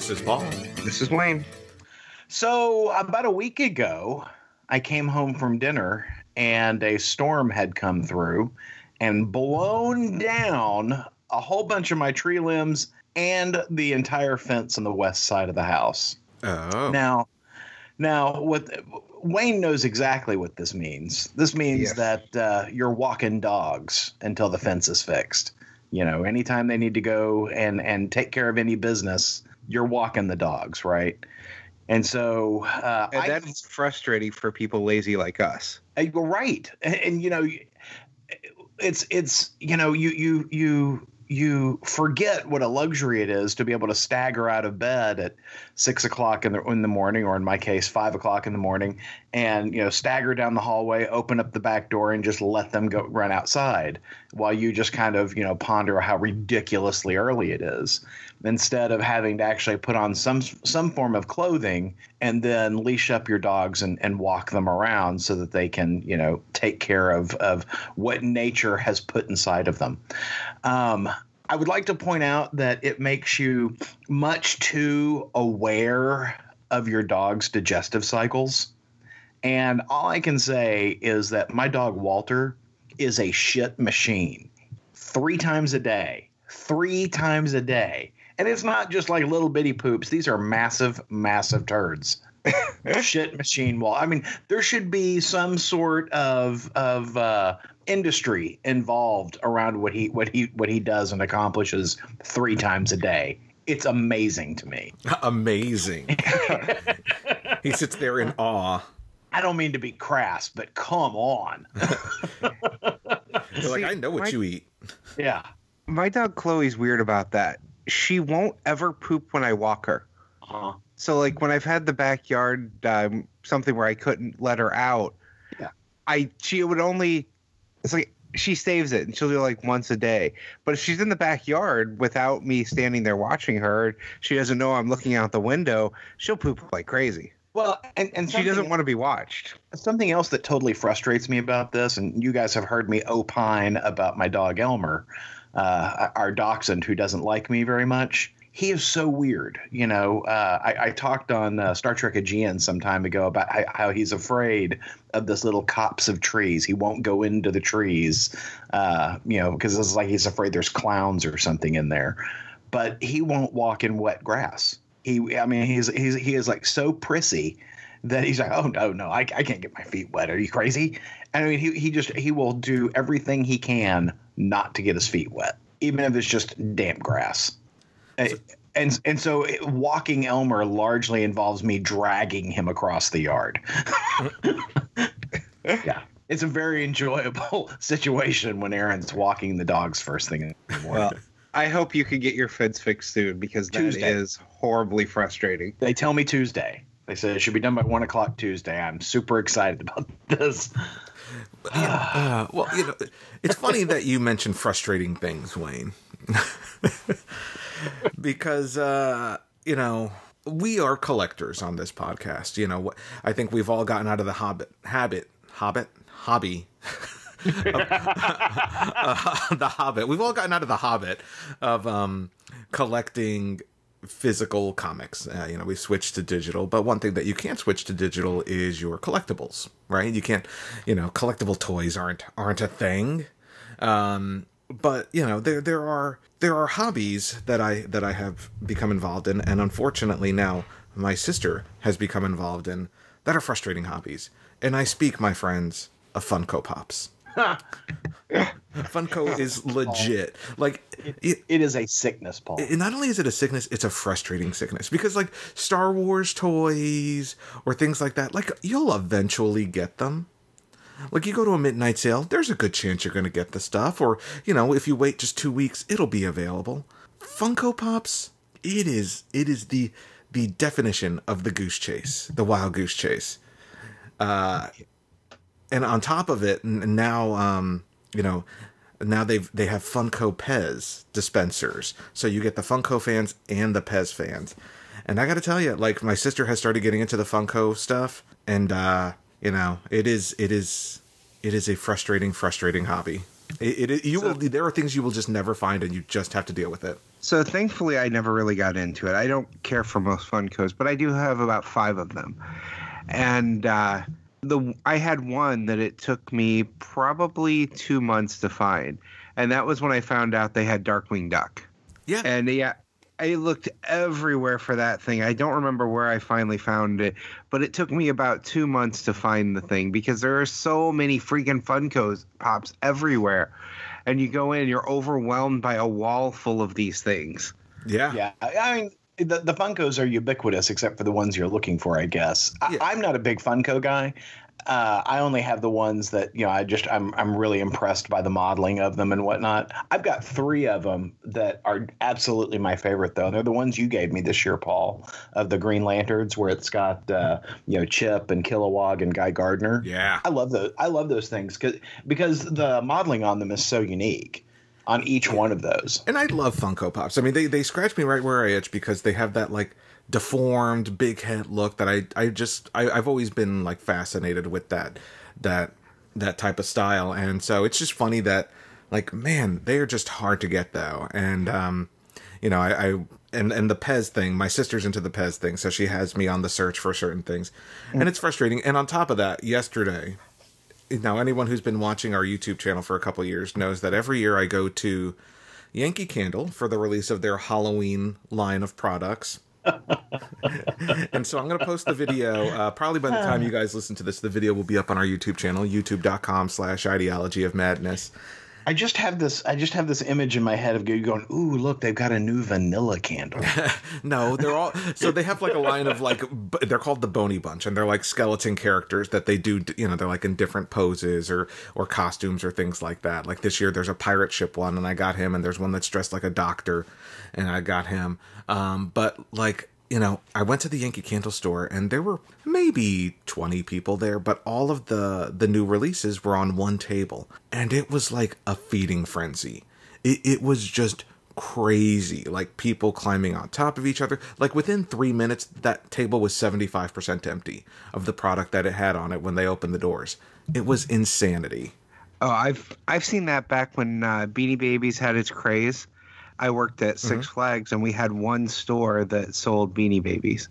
I'm Aaron. And this is Paul. This is Wayne. So, about a week ago, I came home from dinner and a storm had come through and blown down a whole bunch of my tree limbs and the entire fence on the west side of the house. Oh. Now, now what Wayne knows exactly what this means. This means Yes. that uh, you're walking dogs until the fence is fixed. You know, anytime they need to go and and take care of any business, you're walking the dogs, right? And so uh, And I, that's frustrating for people lazy like us. uh, You're right, and, and, you know, it's it's you know you you you you forget what a luxury it is to be able to stagger out of bed at six o'clock in the in the morning, or in my case, five o'clock in the morning, and you know stagger down the hallway, open up the back door, and just let them go run outside while you just kind of you know ponder how ridiculously early it is instead of having to actually put on some some form of clothing and then leash up your dogs and, and walk them around so that they can you know take care of of what nature has put inside of them. Um, i would like to point out that it makes you much too aware of your dog's digestive cycles. And all i can say is that my dog walter is a shit machine. Three times a day three times a day and it's not just like little bitty poops. These are massive, massive turds. Shit machine wall. I mean, there should be some sort of of uh, industry involved around what he what he what he does and accomplishes three times a day. It's amazing to me. Amazing. he sits there in awe. I don't mean to be crass, but come on. You're like, I know what my- you eat. Yeah. My dog Chloe's weird about that. She won't ever poop when I walk her. Uh-huh. So like when I've had the backyard um, something where I couldn't let her out, Yeah. I she would only it's like she saves it and she'll do it like once a day. But if she's in the backyard without me standing there watching her, she doesn't know I'm looking out the window. She'll poop like crazy. Well, and, and She doesn't want to be watched. Something else that totally frustrates me about this, and you guys have heard me opine about my dog Elmer, uh, our dachshund who doesn't like me very much. He is so weird. You know, uh, I, I talked on uh, Star Trek Aegean some time ago about how, how he's afraid of this little copse of trees. He won't go into the trees, uh, you know, because it's like he's afraid there's clowns or something in there. But he won't walk in wet grass. He, I mean, he's he's he is like so prissy that he's like, oh no, no, I, I can't get my feet wet. Are you crazy? And I mean, he he just he will do everything he can not to get his feet wet, even if it's just damp grass. Eh, and and, and so it- walking Elmer largely involves me dragging him across the yard. yeah. It's a very enjoyable situation when Aaron's walking the dogs first thing in the morning. Well, I hope you can get your fence fixed soon because that is Tuesday. horribly frustrating. They tell me Tuesday. They said it should be done by one o'clock Tuesday. I'm super excited about this. Uh, well, you know, it's funny that you mentioned frustrating things, Wayne, because uh, you know we are collectors on this podcast. You know, I think we've all gotten out of the hobbit habit, hobbit, hobby. uh, the Hobbit. We've all gotten out of the Hobbit of um, collecting physical comics. Uh, you know, we switched to digital, but one thing that you can't switch to digital is your collectibles, right? You can't, you know, collectible toys aren't aren't a thing. Um, but you know, there there are there are hobbies that I that I have become involved in, and unfortunately now my sister has become involved in that are frustrating hobbies. And I speak, my friends, of Funko Pops. Funko is legit. Like it, It is a sickness, Paul. it- not only is it a sickness, it's a frustrating sickness because like Star Wars toys or things like that, like you'll eventually get them. Like you go to a midnight sale, there's a good chance you're going to get the stuff or, you know, if you wait just 2 weeks, it'll be available. Funko Pops, it is it is the the definition of the goose chase, the wild goose chase. Uh and on top of it, n- now um, you know, now they've they have Funko Pez dispensers, so you get the Funko fans and the Pez fans. And I got to tell you, like my sister has started getting into the Funko stuff, and uh, you know, it is it is it is a frustrating, frustrating hobby. It, it you will there are things you will just never find, and you just have to deal with it. So thankfully, I never really got into it. I don't care for most Funkos, but I do have about five of them, and uh, the I had one that it took me probably two months to find, and that was when I found out they had Darkwing Duck. Yeah. And yeah, I looked everywhere for that thing. I don't remember where I finally found it, but it took me about two months to find the thing because there are so many freaking Funkos pops everywhere. And you go in, you're overwhelmed by a wall full of these things. yeah. Yeah, I I mean the the Funkos are ubiquitous except for the ones you're looking for, I guess. I, Yeah. I'm not a big Funko guy. Uh, I only have the ones that you know. I just I'm I'm really impressed by the modeling of them and whatnot. I've got three of them that are absolutely my favorite though. They're the ones you gave me this year, Paul, of the Green Lanterns, where it's got uh, you know Chip and Kilowog and Guy Gardner. Yeah. I love those. I love those things because because the modeling on them is so unique on each one of those. And I love Funko Pops. I mean, they they scratch me right where I itch because they have that like deformed big head look that I I just I, I've always been like fascinated with that that that type of style. And so it's just funny that like man, they are just hard to get though. And um, you know, I, I and and the Pez thing. My sister's into the Pez thing, so she has me on the search for certain things, and it's frustrating. And on top of that, yesterday, now anyone who's been watching our YouTube channel for a couple of years knows that every year I go to Yankee Candle for the release of their Halloween line of products. and so I'm going to post the video. Uh, probably by the time you guys listen to this, the video will be up on our YouTube channel, youtube.com slash ideology of madness. I just have this. I just have this image in my head of going, "Ooh, look, they've got a new vanilla candle." No, they're all so they have like a line of like they're called the Bony Bunch, and they're like skeleton characters that they do. You know, they're like in different poses or or costumes or things like that. Like this year, there's a pirate ship one, and I got him, and there's one that's dressed like a doctor, and I got him. Um, but like you know, I went to the Yankee Candle store, and there were maybe twenty people there, but all of the the new releases were on one table, and it was like a feeding frenzy. It, it was just crazy like people climbing on top of each other like within three minutes that table was 75% empty of the product that it had on it when they opened the doors it was insanity Oh, I've I've seen that back when uh, Beanie Babies had its craze. I worked at 6 Flags, and we had one store that sold Beanie Babies.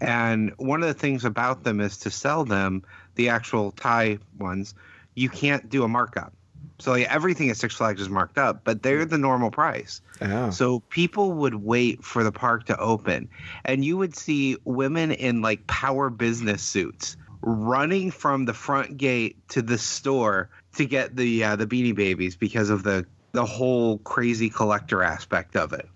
And one of the things about them is to sell them, the actual tie ones, you can't do a markup. So like, everything at Six Flags is marked up, but they're the normal price. oh. So people would wait for the park to open, and you would see women in like power business suits running from the front gate to the store to get the uh, the Beanie Babies because of the the whole crazy collector aspect of it.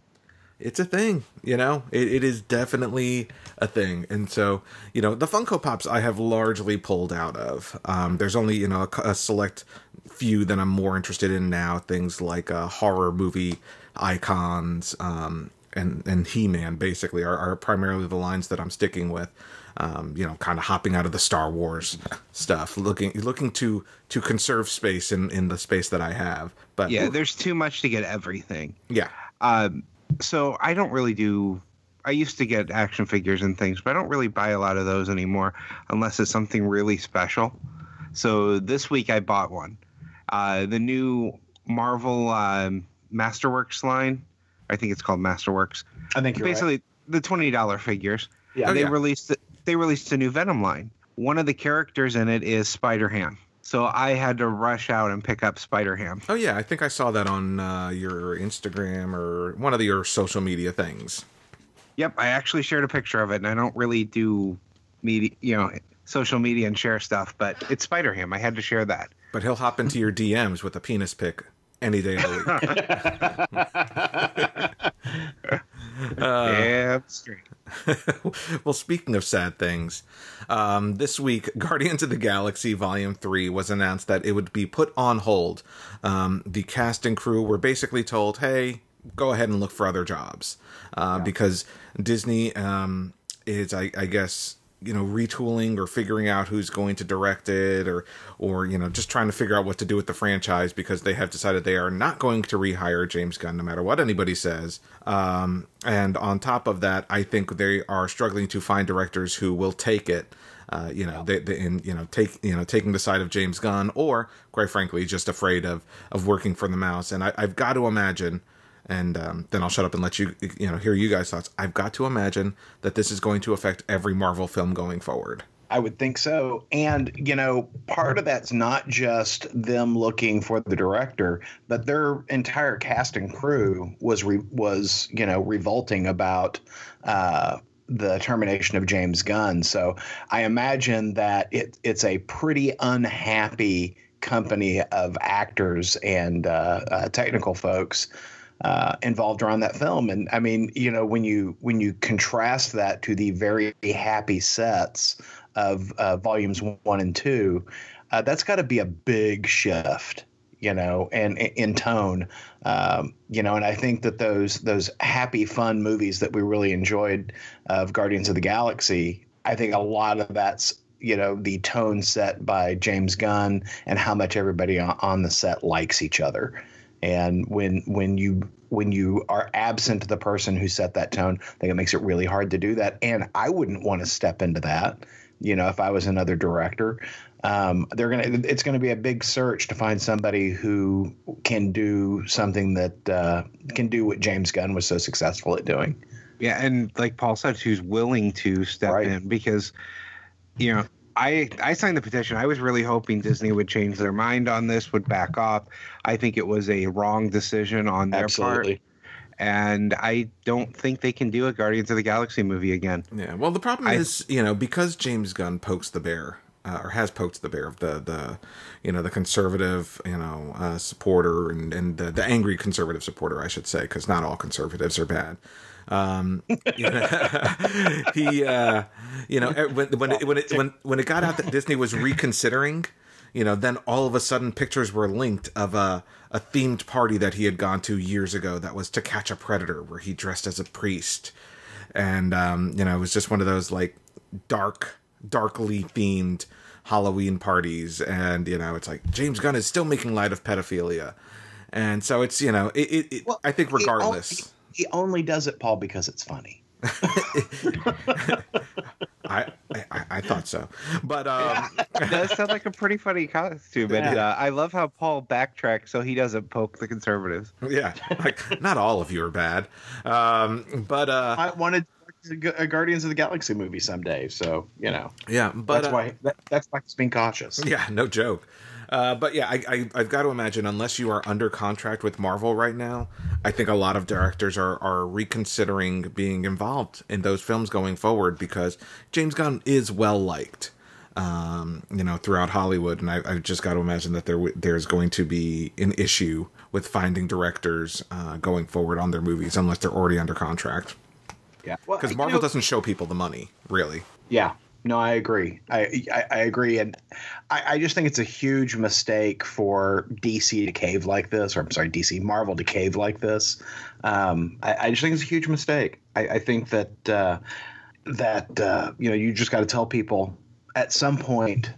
it's a thing you know? It, it is definitely a thing. And so you know the funko pops i have largely pulled out of. Um, there's only you know a, a select few that i'm more interested in now. Things like uh, horror movie icons um, and and he-man basically are, are primarily the lines that i'm sticking with um, you know kind of hopping out of the star wars stuff looking looking to to conserve space in in the space that i have but Yeah, there's too much to get everything. yeah Um, so I don't really do. I used to get action figures and things, but I don't really buy a lot of those anymore unless it's something really special. So this week I bought one. Uh, the new Marvel um, Masterworks line. I think it's called Masterworks. I think you're right. Basically, the twenty dollar figures. Yeah. they yeah. released they released a new Venom line. One of the characters in it is Spider Ham. So I had to rush out and pick up Spider Ham. Oh yeah, I think I saw that on uh, your Instagram or one of the, your social media things. Yep, I actually shared a picture of it, and I don't really do media, you know, social media and share stuff, but it's Spider Ham. I had to share that. But he'll hop into your DMs with a penis pic any day of the week. yeah, straight. well, speaking of sad things, um, this week Guardians of the Galaxy Volume Three was announced that it would be put on hold. Um, the cast and crew were basically told, "Hey, go ahead and look for other jobs," uh, because Disney um, is, I, I guess, you know, retooling or figuring out who's going to direct it, or or you know, just trying to figure out what to do with the franchise because they have decided they are not going to rehire James Gunn no matter what anybody says. Um, and on top of that, I think they are struggling to find directors who will take it. Uh, you know, they, they in you know take you know taking the side of James Gunn, or quite frankly, just afraid of of working for the mouse. And I, I've got to imagine and um, then I'll shut up and let you you know hear you guys' thoughts. I've got to imagine that this is going to affect every Marvel film going forward. I would think so. And, you know, part of that's not just them looking for the director, but their entire cast and crew was re- was, you know, revolting about uh, the termination of James Gunn. So I imagine that it it's a pretty unhappy company of actors and uh, uh, technical folks uh, involved around that film. And I mean, you know, when you when you contrast that to the very happy sets of uh, volumes one and two, uh, that's got to be a big shift, you know, and in tone, um, you know. And I think that those those happy, fun movies that we really enjoyed of Guardians of the Galaxy, I think a lot of that's you know the tone set by James Gunn and how much everybody on, on the set likes each other. And when when you when you are absent the person who set that tone, I think it makes it really hard to do that. And I wouldn't want to step into that you know, if I was another director, um, they're gonna. It's going to be a big search to find somebody who can do something that uh, can do what James Gunn was so successful at doing. Yeah, and like Paul said, who's willing to step right. in because, you know, I I signed the petition. I was really hoping Disney would change their mind on this, would back off. I think it was a wrong decision on their Absolutely. part and I don't think they can do a Guardians of the Galaxy movie again. Yeah, well, the problem I, is, you know, because James Gunn pokes the bear. Uh, or has poked the bear of the the you know the conservative you know uh, supporter and and the, the angry conservative supporter I should say because not all conservatives are bad. Um, you know, he uh, you know when when it, when it when when it got out that Disney was reconsidering you know, then all of a sudden pictures were linked of a, a themed party that he had gone to years ago that was to catch a predator, where he dressed as a priest. And, um, you know, it was just one of those like dark, darkly themed Halloween parties. And, you know, it's like James Gunn is still making light of pedophilia. And so it's, you know, it, it, it well, I think regardless. He, he only does it, Paul, because it's funny. I, I, I thought so, but um, that does sound like a pretty funny costume. And uh, I love how Paul backtracks so he doesn't poke the conservatives. Yeah, like not all of you are bad, um, but uh, I wanted a Guardians of the Galaxy movie someday, so you know. Yeah, but that's uh, why that, that's why he's being cautious. Yeah, no joke. Uh, but yeah, I, I, have got to imagine, unless you are under contract with Marvel right now, I think a lot of directors are, are reconsidering being involved in those films going forward because James Gunn is well liked, um, you know, throughout Hollywood, and I, have just got to imagine that there there's going to be an issue with finding directors uh, going forward on their movies unless they're already under contract. Yeah, because well, Marvel know, doesn't show people the money, really. Yeah, no, I agree. I, I, I agree, and I, I, just think it's a huge mistake for DC to cave like this, or I'm sorry, DC Marvel to cave like this. Um, I, I, just think it's a huge mistake. I, I think that uh, that uh, you know you just got to tell people at some point,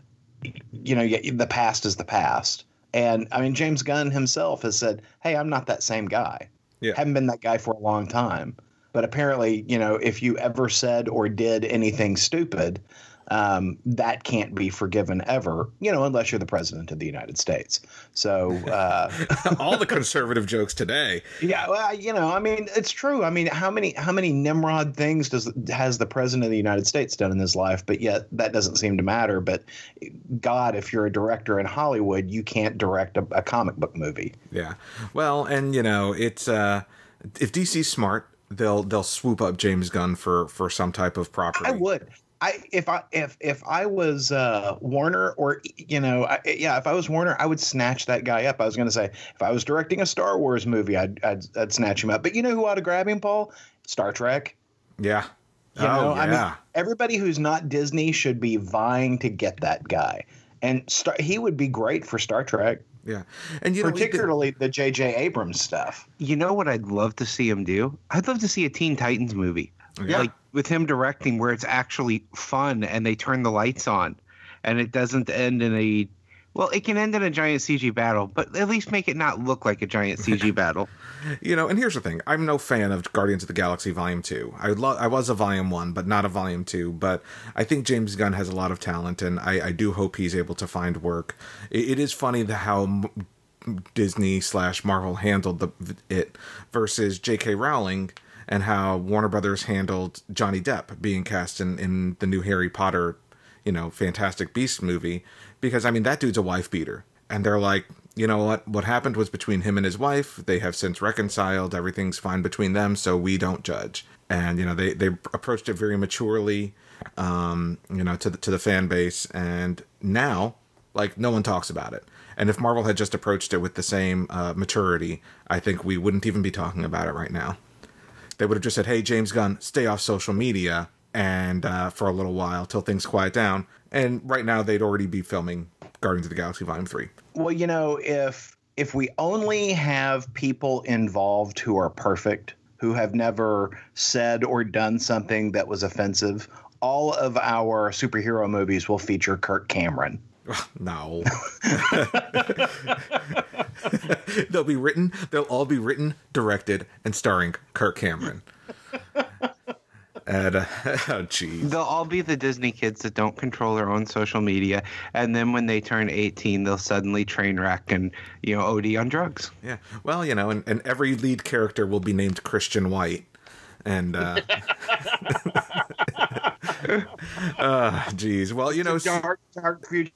you know, the past is the past. And I mean, James Gunn himself has said, "Hey, I'm not that same guy. Yeah. Haven't been that guy for a long time." But apparently, you know, if you ever said or did anything stupid, um, that can't be forgiven ever, you know, unless you're the president of the United States. So uh, all the conservative jokes today. Yeah, well, you know, I mean, it's true. I mean, how many how many Nimrod things does has the president of the United States done in his life? But yet that doesn't seem to matter. But God, if you're a director in Hollywood, you can't direct a, a comic book movie. Yeah, well, and you know, it's uh, if DC's smart they'll they'll swoop up James Gunn for for some type of property. I would. I if I if if I was uh, Warner or you know I, yeah if I was Warner I would snatch that guy up. I was going to say if I was directing a Star Wars movie I'd, I'd, I'd snatch him up. But you know who ought to grab him, Paul? Star Trek. Yeah. You oh, know, yeah. I mean, everybody who's not Disney should be vying to get that guy, and Star, he would be great for Star Trek. Yeah, and you particularly know, the J.J. Abrams stuff. You know what I'd love to see him do? I'd love to see a Teen Titans movie, yeah. like with him directing, where it's actually fun and they turn the lights on, and it doesn't end in a well, it can end in a giant CG battle, but at least make it not look like a giant CG battle. you know, and here's the thing: I'm no fan of Guardians of the Galaxy Volume Two. I lo- I was a Volume One, but not a Volume Two. But I think James Gunn has a lot of talent, and I, I do hope he's able to find work. it, it is funny the how Disney slash Marvel handled the it versus J.K. Rowling and how Warner Brothers handled Johnny Depp being cast in, in the new Harry Potter, you know, Fantastic Beast movie. Because I mean that dude's a wife beater. And they're like, you know what? What happened was between him and his wife. They have since reconciled. Everything's fine between them, so we don't judge. And you know, they they approached it very maturely, um, you know, to the to the fan base. And now, like, no one talks about it. And if Marvel had just approached it with the same uh, maturity, I think we wouldn't even be talking about it right now. They would have just said, "Hey, James Gunn, stay off social media." And uh, for a little while till things quiet down, and right now they'd already be filming Guardians of the Galaxy Volume Three. Well, you know, if if we only have people involved who are perfect, who have never said or done something that was offensive, all of our superhero movies will feature Kirk Cameron. No. they'll be written, they'll all be written, directed, and starring Kirk Cameron. And, uh, oh, jeez. They'll all be the Disney kids that don't control their own social media, and then when they turn 18, they'll suddenly train wreck and you know OD on drugs. Yeah. Well, you know, and, and every lead character will be named Christian White. And, uh, uh, geez. Well, you know, dark, dark future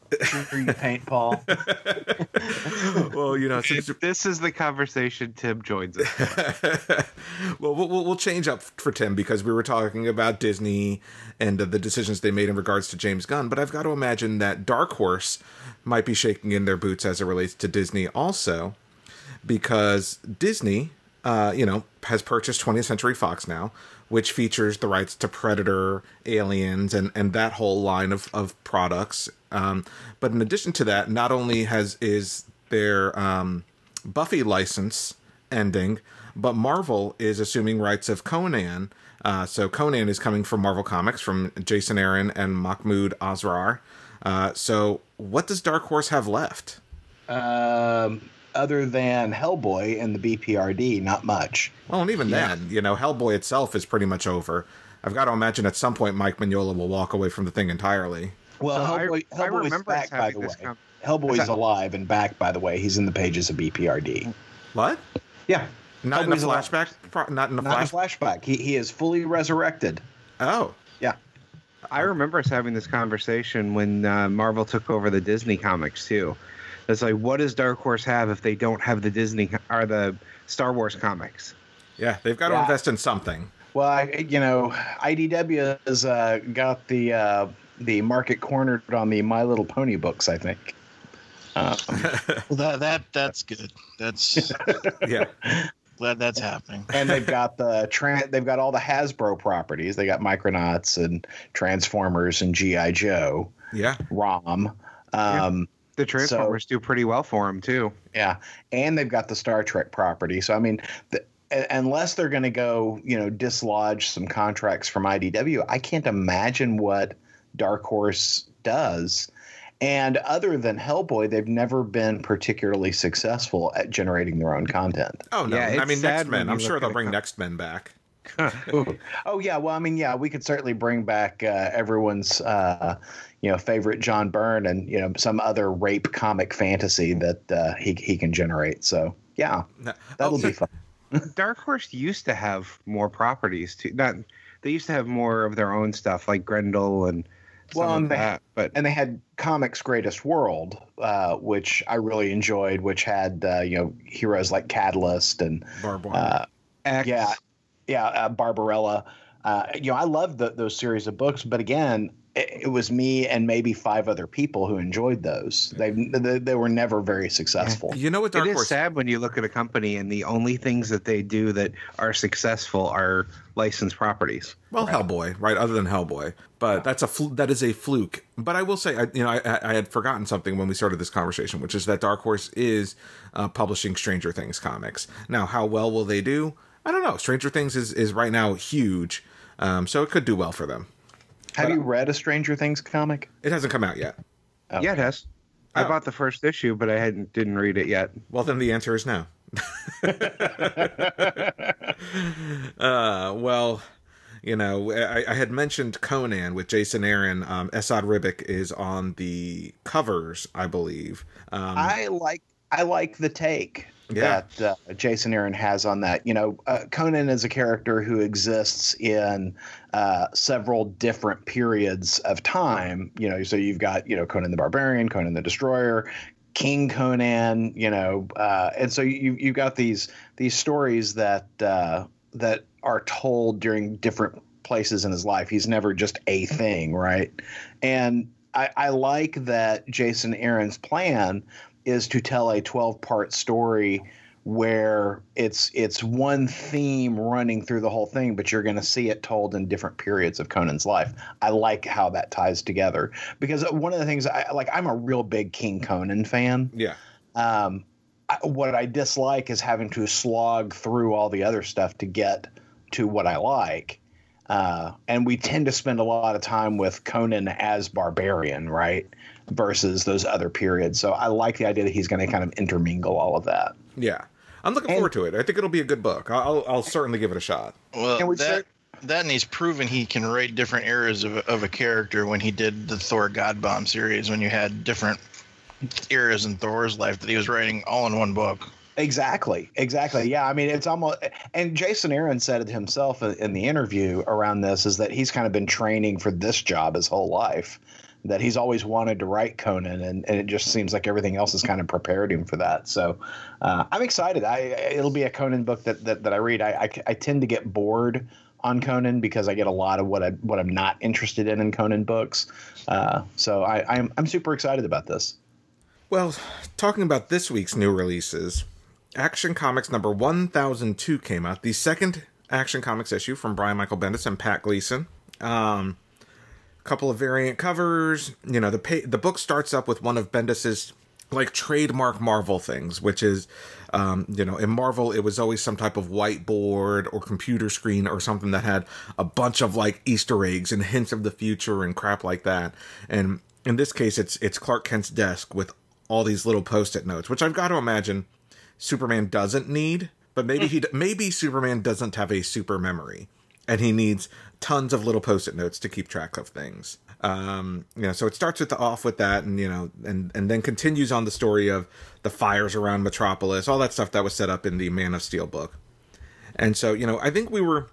you paint, Paul. well, you know, since This is the conversation Tim joins us. well, we'll we'll change up for Tim because we were talking about Disney and uh, the decisions they made in regards to James Gunn. But I've got to imagine that Dark Horse might be shaking in their boots as it relates to Disney also, because Disney, uh, you know, has purchased 20th Century Fox now, which features the rights to Predator, Aliens, and and that whole line of of products. Um, but in addition to that, not only has is their um, Buffy license ending, but Marvel is assuming rights of Conan. Uh, so Conan is coming from Marvel Comics from Jason Aaron and Mahmud Asrar. Uh, so what does Dark Horse have left? Um, other than Hellboy and the BPRD, not much. Well, and even then, you know, Hellboy itself is pretty much over. I've got to imagine at some point Mike Mignola will walk away from the thing entirely. Well, So I- Hellboy, I Hellboy's remember us back, by the way. com- Hellboy's Is that- alive and back, by the way. He's in the pages of BPRD. What? Yeah. Not in the Hellboy's alive. flashback? Not in the Not flash? a flashback. He, he is fully resurrected. Oh, Yeah. I remember us having this conversation when uh, Marvel took over the Disney comics too. It's like, what does Dark Horse have if they don't have the Disney or the Star Wars comics? yeah. They've got to Yeah. invest in something. Well, I, you know, IDW has uh, got the uh, the market cornered on the My Little Pony books. I think. Um, Well, that that that's good. That's Yeah. glad that's happening. and they've got the tran they've got all the Hasbro properties. They got Micronauts and Transformers and GI Joe, Yeah. ROM. Um, The Transformers do pretty well for them too. Yeah, and they've got the Star Trek property. So I mean, the, a- unless they're going to go, you know, dislodge some contracts from IDW, I can't imagine what Dark Horse does. And other than Hellboy, they've never been particularly successful at generating their own content. Oh, no. Yeah, I mean, sad Next Men. I'm sure they'll bring it. Next Men back. oh yeah, well, I mean, yeah, we could certainly bring back uh, everyone's, uh, you know, favorite John Byrne and you know some other rape comic fantasy that uh, he he can generate. So yeah, that'll Oh, be fun. Dark Horse used to have more properties too. Not they used to have more of their own stuff like Grendel and some Well, and they- that. But and they had Comics Greatest World, uh, which I really enjoyed, which had uh, you know heroes like Catalyst and Barb Wire. uh, X, yeah, yeah, uh, Barbarella. Uh, you know, I loved the, those series of books, but again, it, it was me and maybe five other people who enjoyed those. They they, they were never very successful. you know what Dark it is Horse sad when you look at a company and the only things that they do that are successful are licensed properties. Well, Hellboy, right? Other than Hellboy, but that's a fl- that is a fluke. But I will say, I, you know, I, I had forgotten something when we started this conversation, which is that Dark Horse is uh, publishing Stranger Things comics. Now, how well will they do? I don't know. Stranger Things is is right now huge, um, so it could do well for them. Have you read a Stranger Things comic? It hasn't come out yet. Oh. Yeah, it has. I Oh. bought the first issue, but I hadn't didn't read it yet. Well, then the answer is no. uh, well, you know, I, I had mentioned Conan with Jason Aaron. Um, Esad Ribic is on the covers, I believe. Um, I like I like the take Yeah. that uh, Jason Aaron has on that. You know, uh, Conan is a character who exists in uh, several different periods of time. You know, so you've got you know Conan the Barbarian, Conan the Destroyer, King Conan. You know, uh, and so you you've got these these stories that uh, that are told during different places in his life. He's never just a thing, right? And I, I like that Jason Aaron's plan is to tell a 12 part story where it's it's one theme running through the whole thing but you're going to see it told in different periods of Conan's life. I like how that ties together because one of the things I like I'm a real big King Conan fan. Yeah. Um I, what I dislike is having to slog through all the other stuff to get to what I like. Uh, and we tend to spend a lot of time with Conan as barbarian, right? Versus those other periods. So I like the idea that he's going to kind of intermingle all of that. Yeah. I'm looking And- forward to it. I think it'll be a good book. I'll, I'll certainly give it a shot. Well, And we that, start- that and he's proven he can write different eras of, a- of a character when he did the Thor God Bomb series, when you had different eras in Thor's life that he was writing all in one book. Exactly. Exactly. Yeah. I mean, it's almost, and Jason Aaron said it himself in in the interview around this is that he's kind of been training for this job his whole life, that he's always wanted to write Conan, and, and it just seems like everything else has kind of prepared him for that. So uh, I'm excited. I It'll be a Conan book that, that, that I read. I, I, I tend to get bored on Conan because I get a lot of what I what I'm not interested in in Conan books. Uh, so I, I'm I'm super excited about this. Well, talking about this week's new releases, Action Comics number 1002 came out, the second Action Comics issue from Brian Michael Bendis and Pat Gleason. Um, couple of variant covers. You know, the pa- the book starts up with one of Bendis's like trademark Marvel things, which is, um, you know, in Marvel it was always some type of whiteboard or computer screen or something that had a bunch of like Easter eggs and hints of the future and crap like that. And in this case, it's it's Clark Kent's desk with all these little post-it notes, which I've got to imagine Superman doesn't need, but maybe he maybe Superman doesn't have a super memory, and he needs tons of little post-it notes to keep track of things. Um, you know, so it starts with the, off with that, and you know, and and then continues on the story of the fires around Metropolis, all that stuff that was set up in the Man of Steel book. And so, you know, I think we were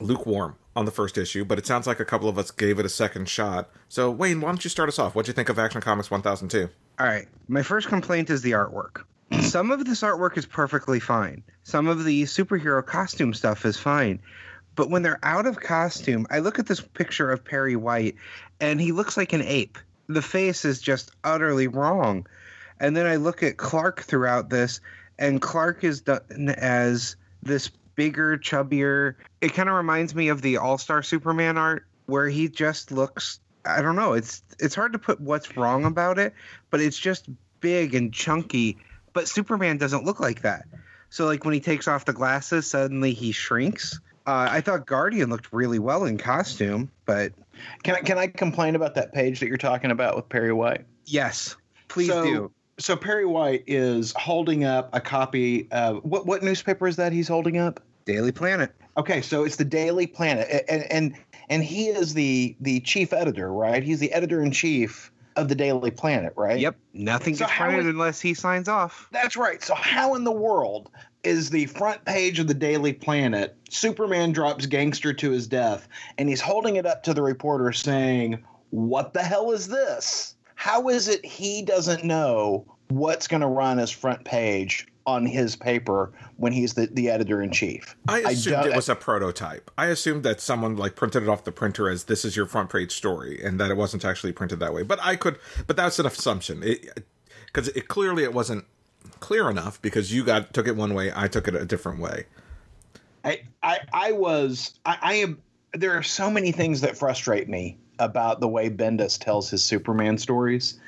lukewarm on the first issue, but it sounds like a couple of us gave it a second shot. So, Wayne, why don't you start us off? What'd you think of Action Comics 1002? All right. My first complaint is the artwork. Some of this artwork is perfectly fine. Some of the superhero costume stuff is fine. But when they're out of costume, I look at this picture of Perry White and he looks like an ape. The face is just utterly wrong. And then I look at Clark throughout this, and Clark is done as this bigger, chubbier. It kind of reminds me of the All Star Superman art, where he just looks. I don't know. It's it's hard to put what's wrong about it, but it's just big and chunky. But Superman doesn't look like that. So like when he takes off the glasses, suddenly he shrinks. Uh, I thought Guardian looked really well in costume, but Can I can I complain about that page that you're talking about with Perry White? yes, please So- do. So Perry White is holding up a copy of what what newspaper is that he's holding up? Daily Planet. Okay, so it's the Daily Planet, and and and he is the the chief editor, right? He's the editor in chief of the Daily Planet, right? Yep, nothing So gets printed unless he signs off. That's right. So how in the world is the front page of the Daily Planet Superman drops gangster to his death and he's holding it up to the reporter saying, "What the hell is this?" How is it he doesn't know what's going to run as front page on his paper when he's the, the editor in chief? I assumed don't- it was a prototype. I assumed that someone like printed it off the printer as this is your front page story, and that it wasn't actually printed that way. But I could, but that's an assumption. Because it, clearly it wasn't clear enough because you got took it one way, I took it a different way. I, I, I was, I, I am. There are so many things that frustrate me about the way Bendis tells his Superman stories,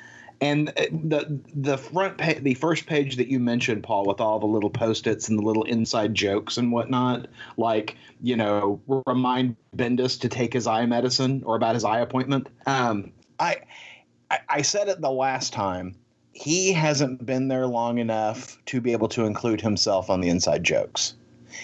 and uh, the the front page, the first page that you mentioned, Paul, with all the little post-its and the little inside jokes and whatnot, like you know, remind Bendis to take his eye medicine or about his eye appointment. Um, I, I, I said it the last time. He hasn't been there long enough to be able to include himself on the inside jokes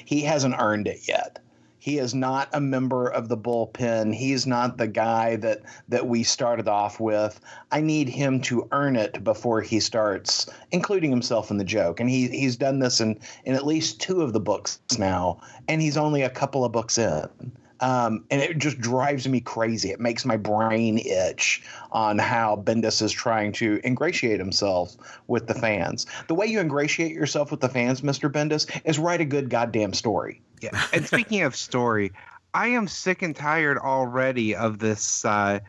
he hasn't earned it yet. He is not a member of the bullpen. He's not the guy that that we started off with. I need him to earn it before he starts including himself in the joke. And he he's done this in in at least two of the books now, and he's only a couple of books in. Um, and it just drives me crazy. It makes my brain itch on how Bendis is trying to ingratiate himself with the fans. The way you ingratiate yourself with the fans, Mr. Bendis, is write a good goddamn story. Yeah. And speaking of story, I am sick and tired already of this. Uh,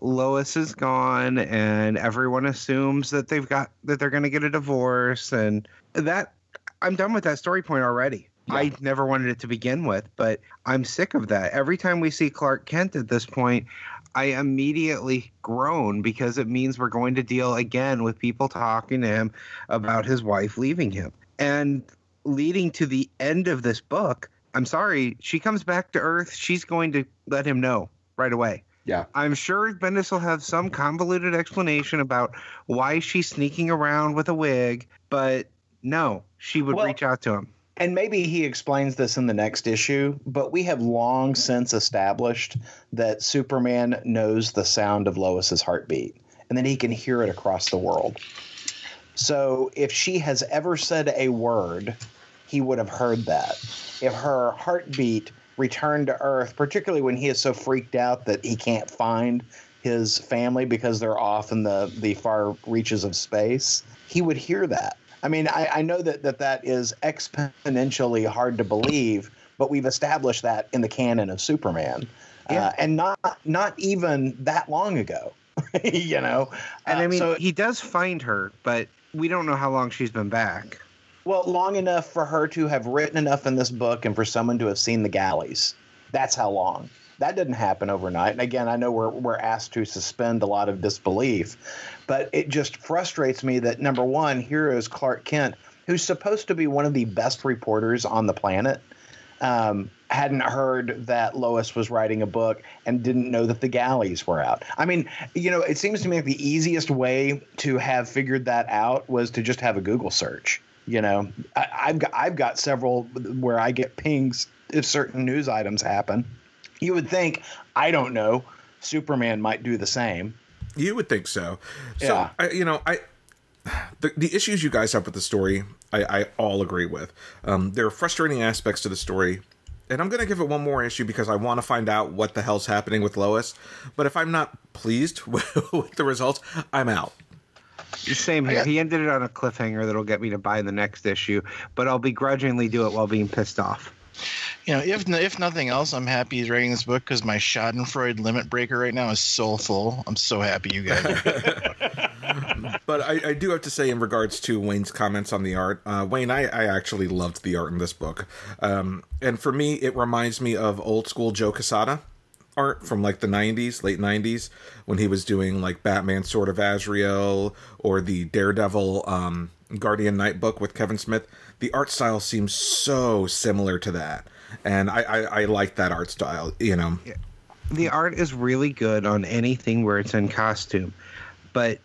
Lois is gone, and everyone assumes that they've got that they're going to get a divorce, and that I'm done with that story point already. I never wanted it to begin with, but I'm sick of that. Every time we see Clark Kent at this point, I immediately groan because it means we're going to deal again with people talking to him about his wife leaving him. And leading to the end of this book, I'm sorry, she comes back to Earth. She's going to let him know right away. Yeah. I'm sure Bendis will have some convoluted explanation about why she's sneaking around with a wig, but no, she would Well- reach out to him. And maybe he explains this in the next issue, but we have long mm-hmm. since established that Superman knows the sound of Lois's heartbeat and that he can hear it across the world. So if she has ever said a word, he would have heard that. If her heartbeat returned to Earth, particularly when he is so freaked out that he can't find his family because they're off in the, the far reaches of space, he would hear that. I mean, I, I know that, that that is exponentially hard to believe, but we've established that in the canon of Superman. Yeah. Uh, and not not even that long ago, you know. And Uh, I mean, so he does find her, but we don't know how long she's been back. Well, long enough for her to have written enough in this book and for someone to have seen the galleys. That's how long. That didn't happen overnight. And again, I know we're, we're asked to suspend a lot of disbelief, but it just frustrates me that number one, here is Clark Kent, who's supposed to be one of the best reporters on the planet, um, hadn't heard that Lois was writing a book and didn't know that the galleys were out. I mean, you know, it seems to me like the easiest way to have figured that out was to just have a Google search. You know, I, I've got I've got several where I get pings if certain news items happen. You would think I don't know. Superman might do the same. You would think so. So Yeah. I, you know, I the the issues you guys have with the story, I, I all agree with. Um, there are frustrating aspects to the story, and I'm going to give it one more issue because I want to find out what the hell's happening with Lois. But if I'm not pleased with, with the results, I'm out. Same here. He ended it on a cliffhanger that'll get me to buy the next issue, but I'll begrudgingly do it while being pissed off. You know, if if nothing else, I'm happy he's writing this book because my Schadenfreude limit breaker right now is so full. I'm so happy you guys. Are. But I, I do have to say, in regards to Wayne's comments on the art, uh, Wayne, I, I actually loved the art in this book. Um, and for me, it reminds me of old school Joe Quesada art from like the 90s, late 90s, when he was doing like Batman Sword of Azrael or the Daredevil um, Guardian Night book with Kevin Smith. The art style seems so similar to that. And I, I, I like that art style, you know. The art is really good on anything where it's in costume, but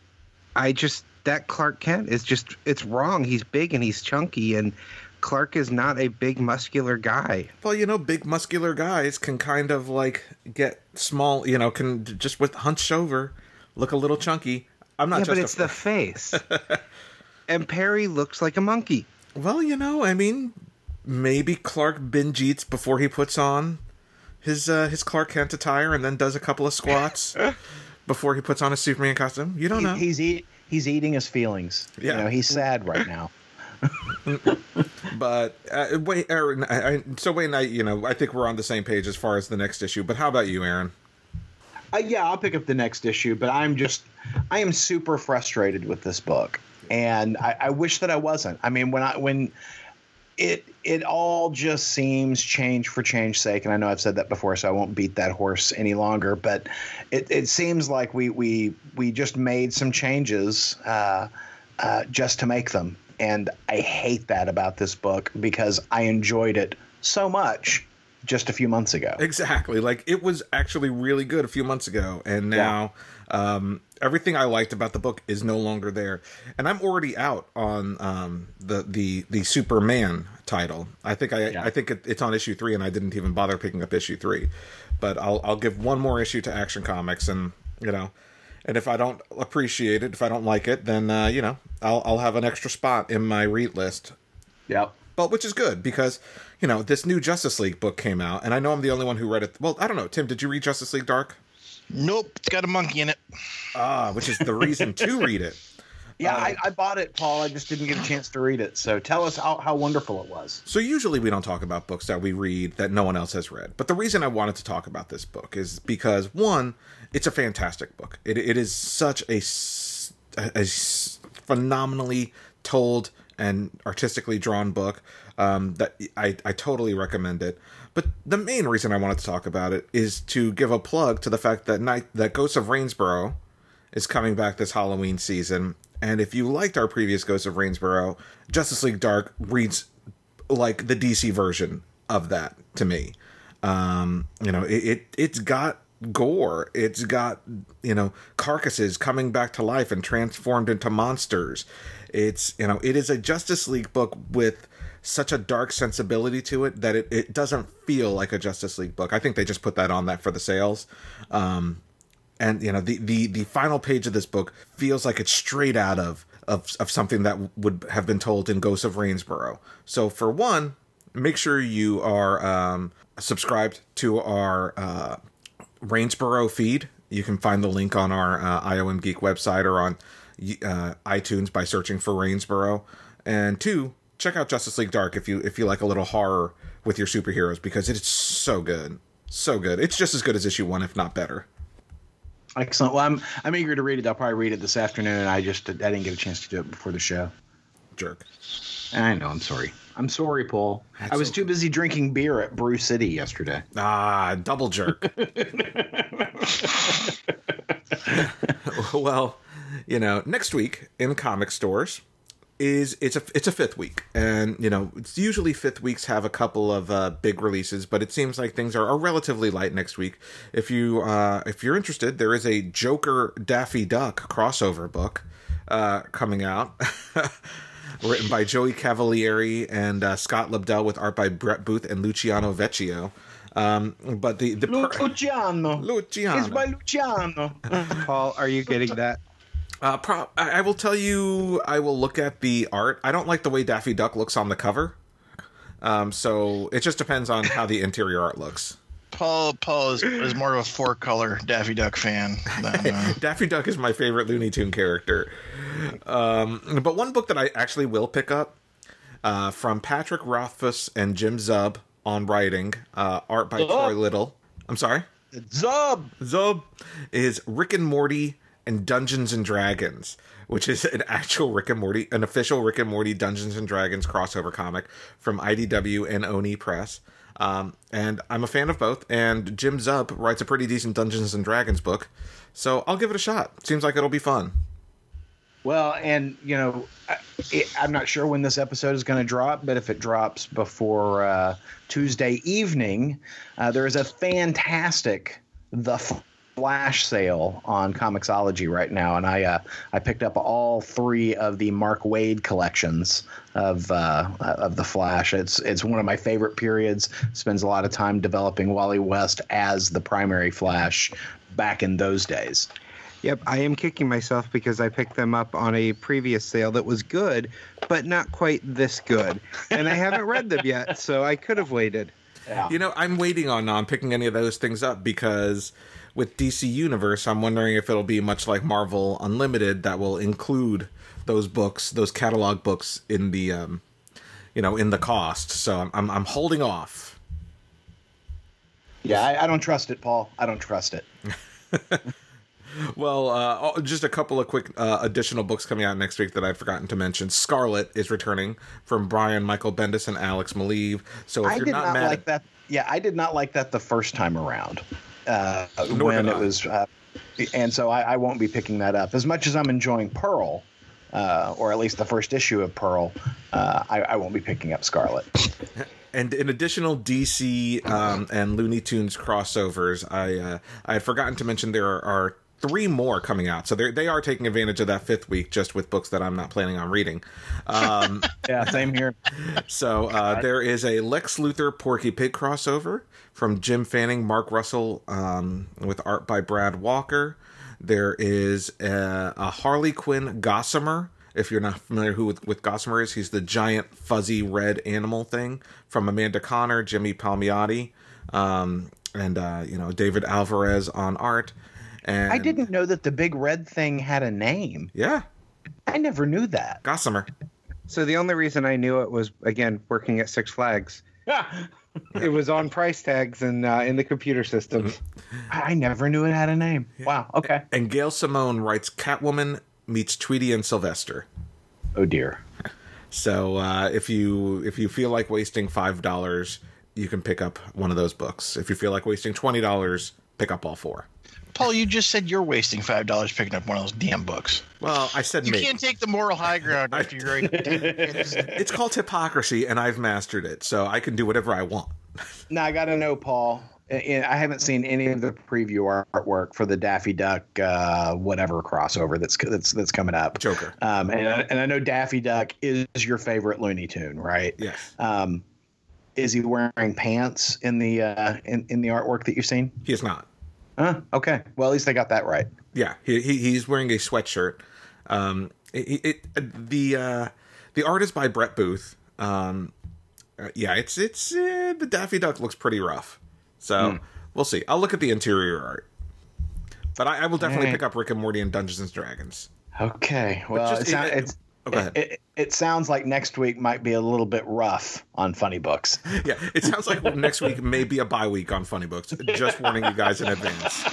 I just that Clark Kent is just it's wrong. He's big and he's chunky, and Clark is not a big muscular guy. Well, you know, big muscular guys can kind of like get small, you know, can just with hunched over, look a little chunky. I'm not yeah, just but it's the face. and Perry looks like a monkey. Well, you know, I mean, maybe Clark binge eats before he puts on his uh, his Clark Kent attire and then does a couple of squats before he puts on a Superman costume. You don't He- know. he's eat, he's eating his feelings. Yeah. You know, he's sad right now. But uh, wait, Aaron, I, I, so Wayne, I, you know, I think we're on the same page as far as the next issue. But how about you, Aaron? Uh, yeah, I'll pick up the next issue, but I'm just, I am super frustrated with this book, and I, I wish that I wasn't. I mean, when I when it it all just seems change for change sake, and I know I've said that before, so I won't beat that horse any longer. But it, it seems like we we we just made some changes uh, uh, just to make them, and I hate that about this book because I enjoyed it so much just a few months ago. Exactly. Like it was actually really good a few months ago, and now um, everything I liked about the book is no longer there. And I'm already out on um, the the the Superman title. I think I Yeah. I think it, it's on issue three, and I didn't even bother picking up issue three. But I'll I'll give one more issue to Action Comics, and you know. And if I don't appreciate it, if I don't like it, then uh, you know I'll I'll have an extra spot in my read list Yep. But which is good because you know this new Justice League book came out, and I know I'm the only one who read it. Well, I don't know, Tim. Did you read Justice League Dark? Nope, it's got a monkey in it. Ah, which is the reason to read it. Yeah, Uh, I, I bought it, Paul. I just didn't get a chance to read it. So tell us how, how wonderful it was. So usually we don't talk about books that we read that no one else has read. But the reason I wanted to talk about this book is because one, it's a fantastic book. It, it is such a, a phenomenally told and artistically drawn book um, that I, I totally recommend it. But the main reason I wanted to talk about it is to give a plug to the fact that night that Ghosts of Rainsborough is coming back this Halloween season. And if you liked our previous Ghosts of Rainsborough, Justice League Dark reads like the DC version of that to me. Um, you know, it, it it's got gore. It's got you know carcasses coming back to life and transformed into monsters. It's you know it is a Justice League book with such a dark sensibility to it that it, it doesn't feel like a Justice League book. I think they just put that on that for the sales. Um, and you know the, the the final page of this book feels like it's straight out of of, of something that would have been told in Ghosts of Rainsborough. So for one, make sure you are um, subscribed to our uh, Rainsborough feed. You can find the link on our uh, IOM Geek website or on uh, iTunes by searching for Rainsborough. And two, check out Justice League Dark if you if you like a little horror with your superheroes because it's so good, so good. It's just as good as issue one, if not better. Excellent. Well, I'm I'm eager to read it. I'll probably read it this afternoon. I just I didn't get a chance to do it before the show. Jerk. I know. I'm sorry. I'm sorry, Paul. I was okay. too busy drinking beer at Brew City yesterday. Ah, double jerk. well, you know, next week in comic stores is it's a it's a fifth week, and you know, it's usually fifth weeks have a couple of uh, big releases, but it seems like things are, are relatively light next week. If you uh, if you're interested, there is a Joker Daffy Duck crossover book uh, coming out. Written by Joey Cavalieri and uh, Scott Lobdell with art by Brett Booth and Luciano Vecchio. Um, but the the per- Luciano. Luciano. It's by Luciano. Paul, are you getting that? Uh, pro- I, I will tell you, I will look at the art. I don't like the way Daffy Duck looks on the cover. Um, so it just depends on how the interior art looks. Paul Paul is, is more of a four color Daffy Duck fan than uh, Daffy Duck is my favorite Looney Tune character. Um, but one book that I actually will pick up uh, from Patrick Rothfuss and Jim Zub on writing, uh, art by Troy Little. I'm sorry. Zub. Zub is Rick and Morty and Dungeons and Dragons, which is an actual Rick and Morty, an official Rick and Morty Dungeons and Dragons crossover comic from IDW and Oni Press. Um, and I'm a fan of both. And Jim Zub writes a pretty decent Dungeons and Dragons book, so I'll give it a shot. Seems like it'll be fun. Well, and you know, I, I'm not sure when this episode is going to drop, but if it drops before uh, Tuesday evening, uh, there is a fantastic The Flash sale on Comixology right now, and I uh, I picked up all three of the Mark Waid collections of uh, of the Flash. It's it's one of my favorite periods. Spends a lot of time developing Wally West as the primary Flash back in those days. Yep, I am kicking myself because I picked them up on a previous sale that was good, but not quite this good. And I haven't read them yet, so I could have waited. Yeah. You know, I'm waiting on on picking any of those things up because with DC Universe, I'm wondering if it'll be much like Marvel Unlimited that will include those books, those catalog books in the um, you know, in the cost. So I'm I'm, I'm holding off. Yeah, I, I don't trust it, Paul. I don't trust it. Well, uh, oh, just a couple of quick uh, additional books coming out next week that I've forgotten to mention. Scarlet is returning from Brian Michael Bendis and Alex Maleev. So if I you're did not, not, mad, like that. Yeah, I did not like that the first time around uh, when it I. was, uh, and so I, I won't be picking that up. As much as I'm enjoying Pearl, uh, or at least the first issue of Pearl, uh, I, I won't be picking up Scarlet. and in additional DC um, and Looney Tunes crossovers, I uh, I had forgotten to mention there are, are three more coming out. So they they are taking advantage of that fifth week just with books that I'm not planning on reading. Um, Yeah, same here. so uh, there is a Lex Luthor Porky Pig crossover from Jim Fanning, Mark Russell, um, with art by Brad Walker. There is a, a Harley Quinn Gossamer. If you're not familiar who with, with Gossamer is, he's the giant fuzzy red animal thing from Amanda Conner, Jimmy Palmiotti, um, and uh, you know David Alvarez on art. And I didn't know that the big red thing had a name. Yeah, I never knew that. Gossamer. So the only reason I knew it was again working at Six Flags. Yeah. it was on price tags and uh, in the computer systems. I never knew it had a name. Wow. Okay. And Gail Simone writes Catwoman meets Tweety and Sylvester. Oh dear. So uh, if you if you feel like wasting five dollars, you can pick up one of those books. If you feel like wasting twenty dollars, pick up all four. Paul, you just said you're wasting five dollars picking up one of those damn books. Well, I said You me. can't take the moral high ground after you're right. It's called hypocrisy, and I've mastered it, so I can do whatever I want. Now I got to know, Paul. I haven't seen any of the preview artwork for the Daffy Duck uh, whatever crossover that's that's that's coming up. Joker. Um, and I, and I know Daffy Duck is your favorite Looney Tune, right? Yes, Um, is he wearing pants in the uh, in in the artwork that you've seen? he is not. Huh? Okay. Well, at least I got that right. Yeah, he, he he's wearing a sweatshirt. Um, it, it the uh, the art is by Brett Booth. Um, uh, yeah, it's it's uh, the Daffy Duck looks pretty rough. So we'll see. I'll look at the interior art, but I, I will definitely pick up Rick and Morty and Dungeons and Dragons. Okay. Well, just- it's not, it- it's. Go ahead. It, it, it sounds like next week might be a little bit rough on funny books. Yeah, it sounds like next week may be a bye week on Funny Books. Just warning you guys in advance.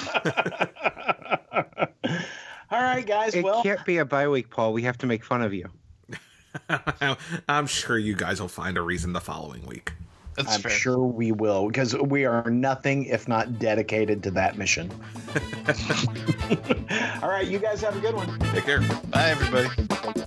All right, guys. It well, can't be a bye week, Paul. We have to make fun of you. I'm sure you guys will find a reason the following week. That's I'm fair. sure we will because we are nothing if not dedicated to that mission. All right, you guys have a good one. Take care. Bye, everybody.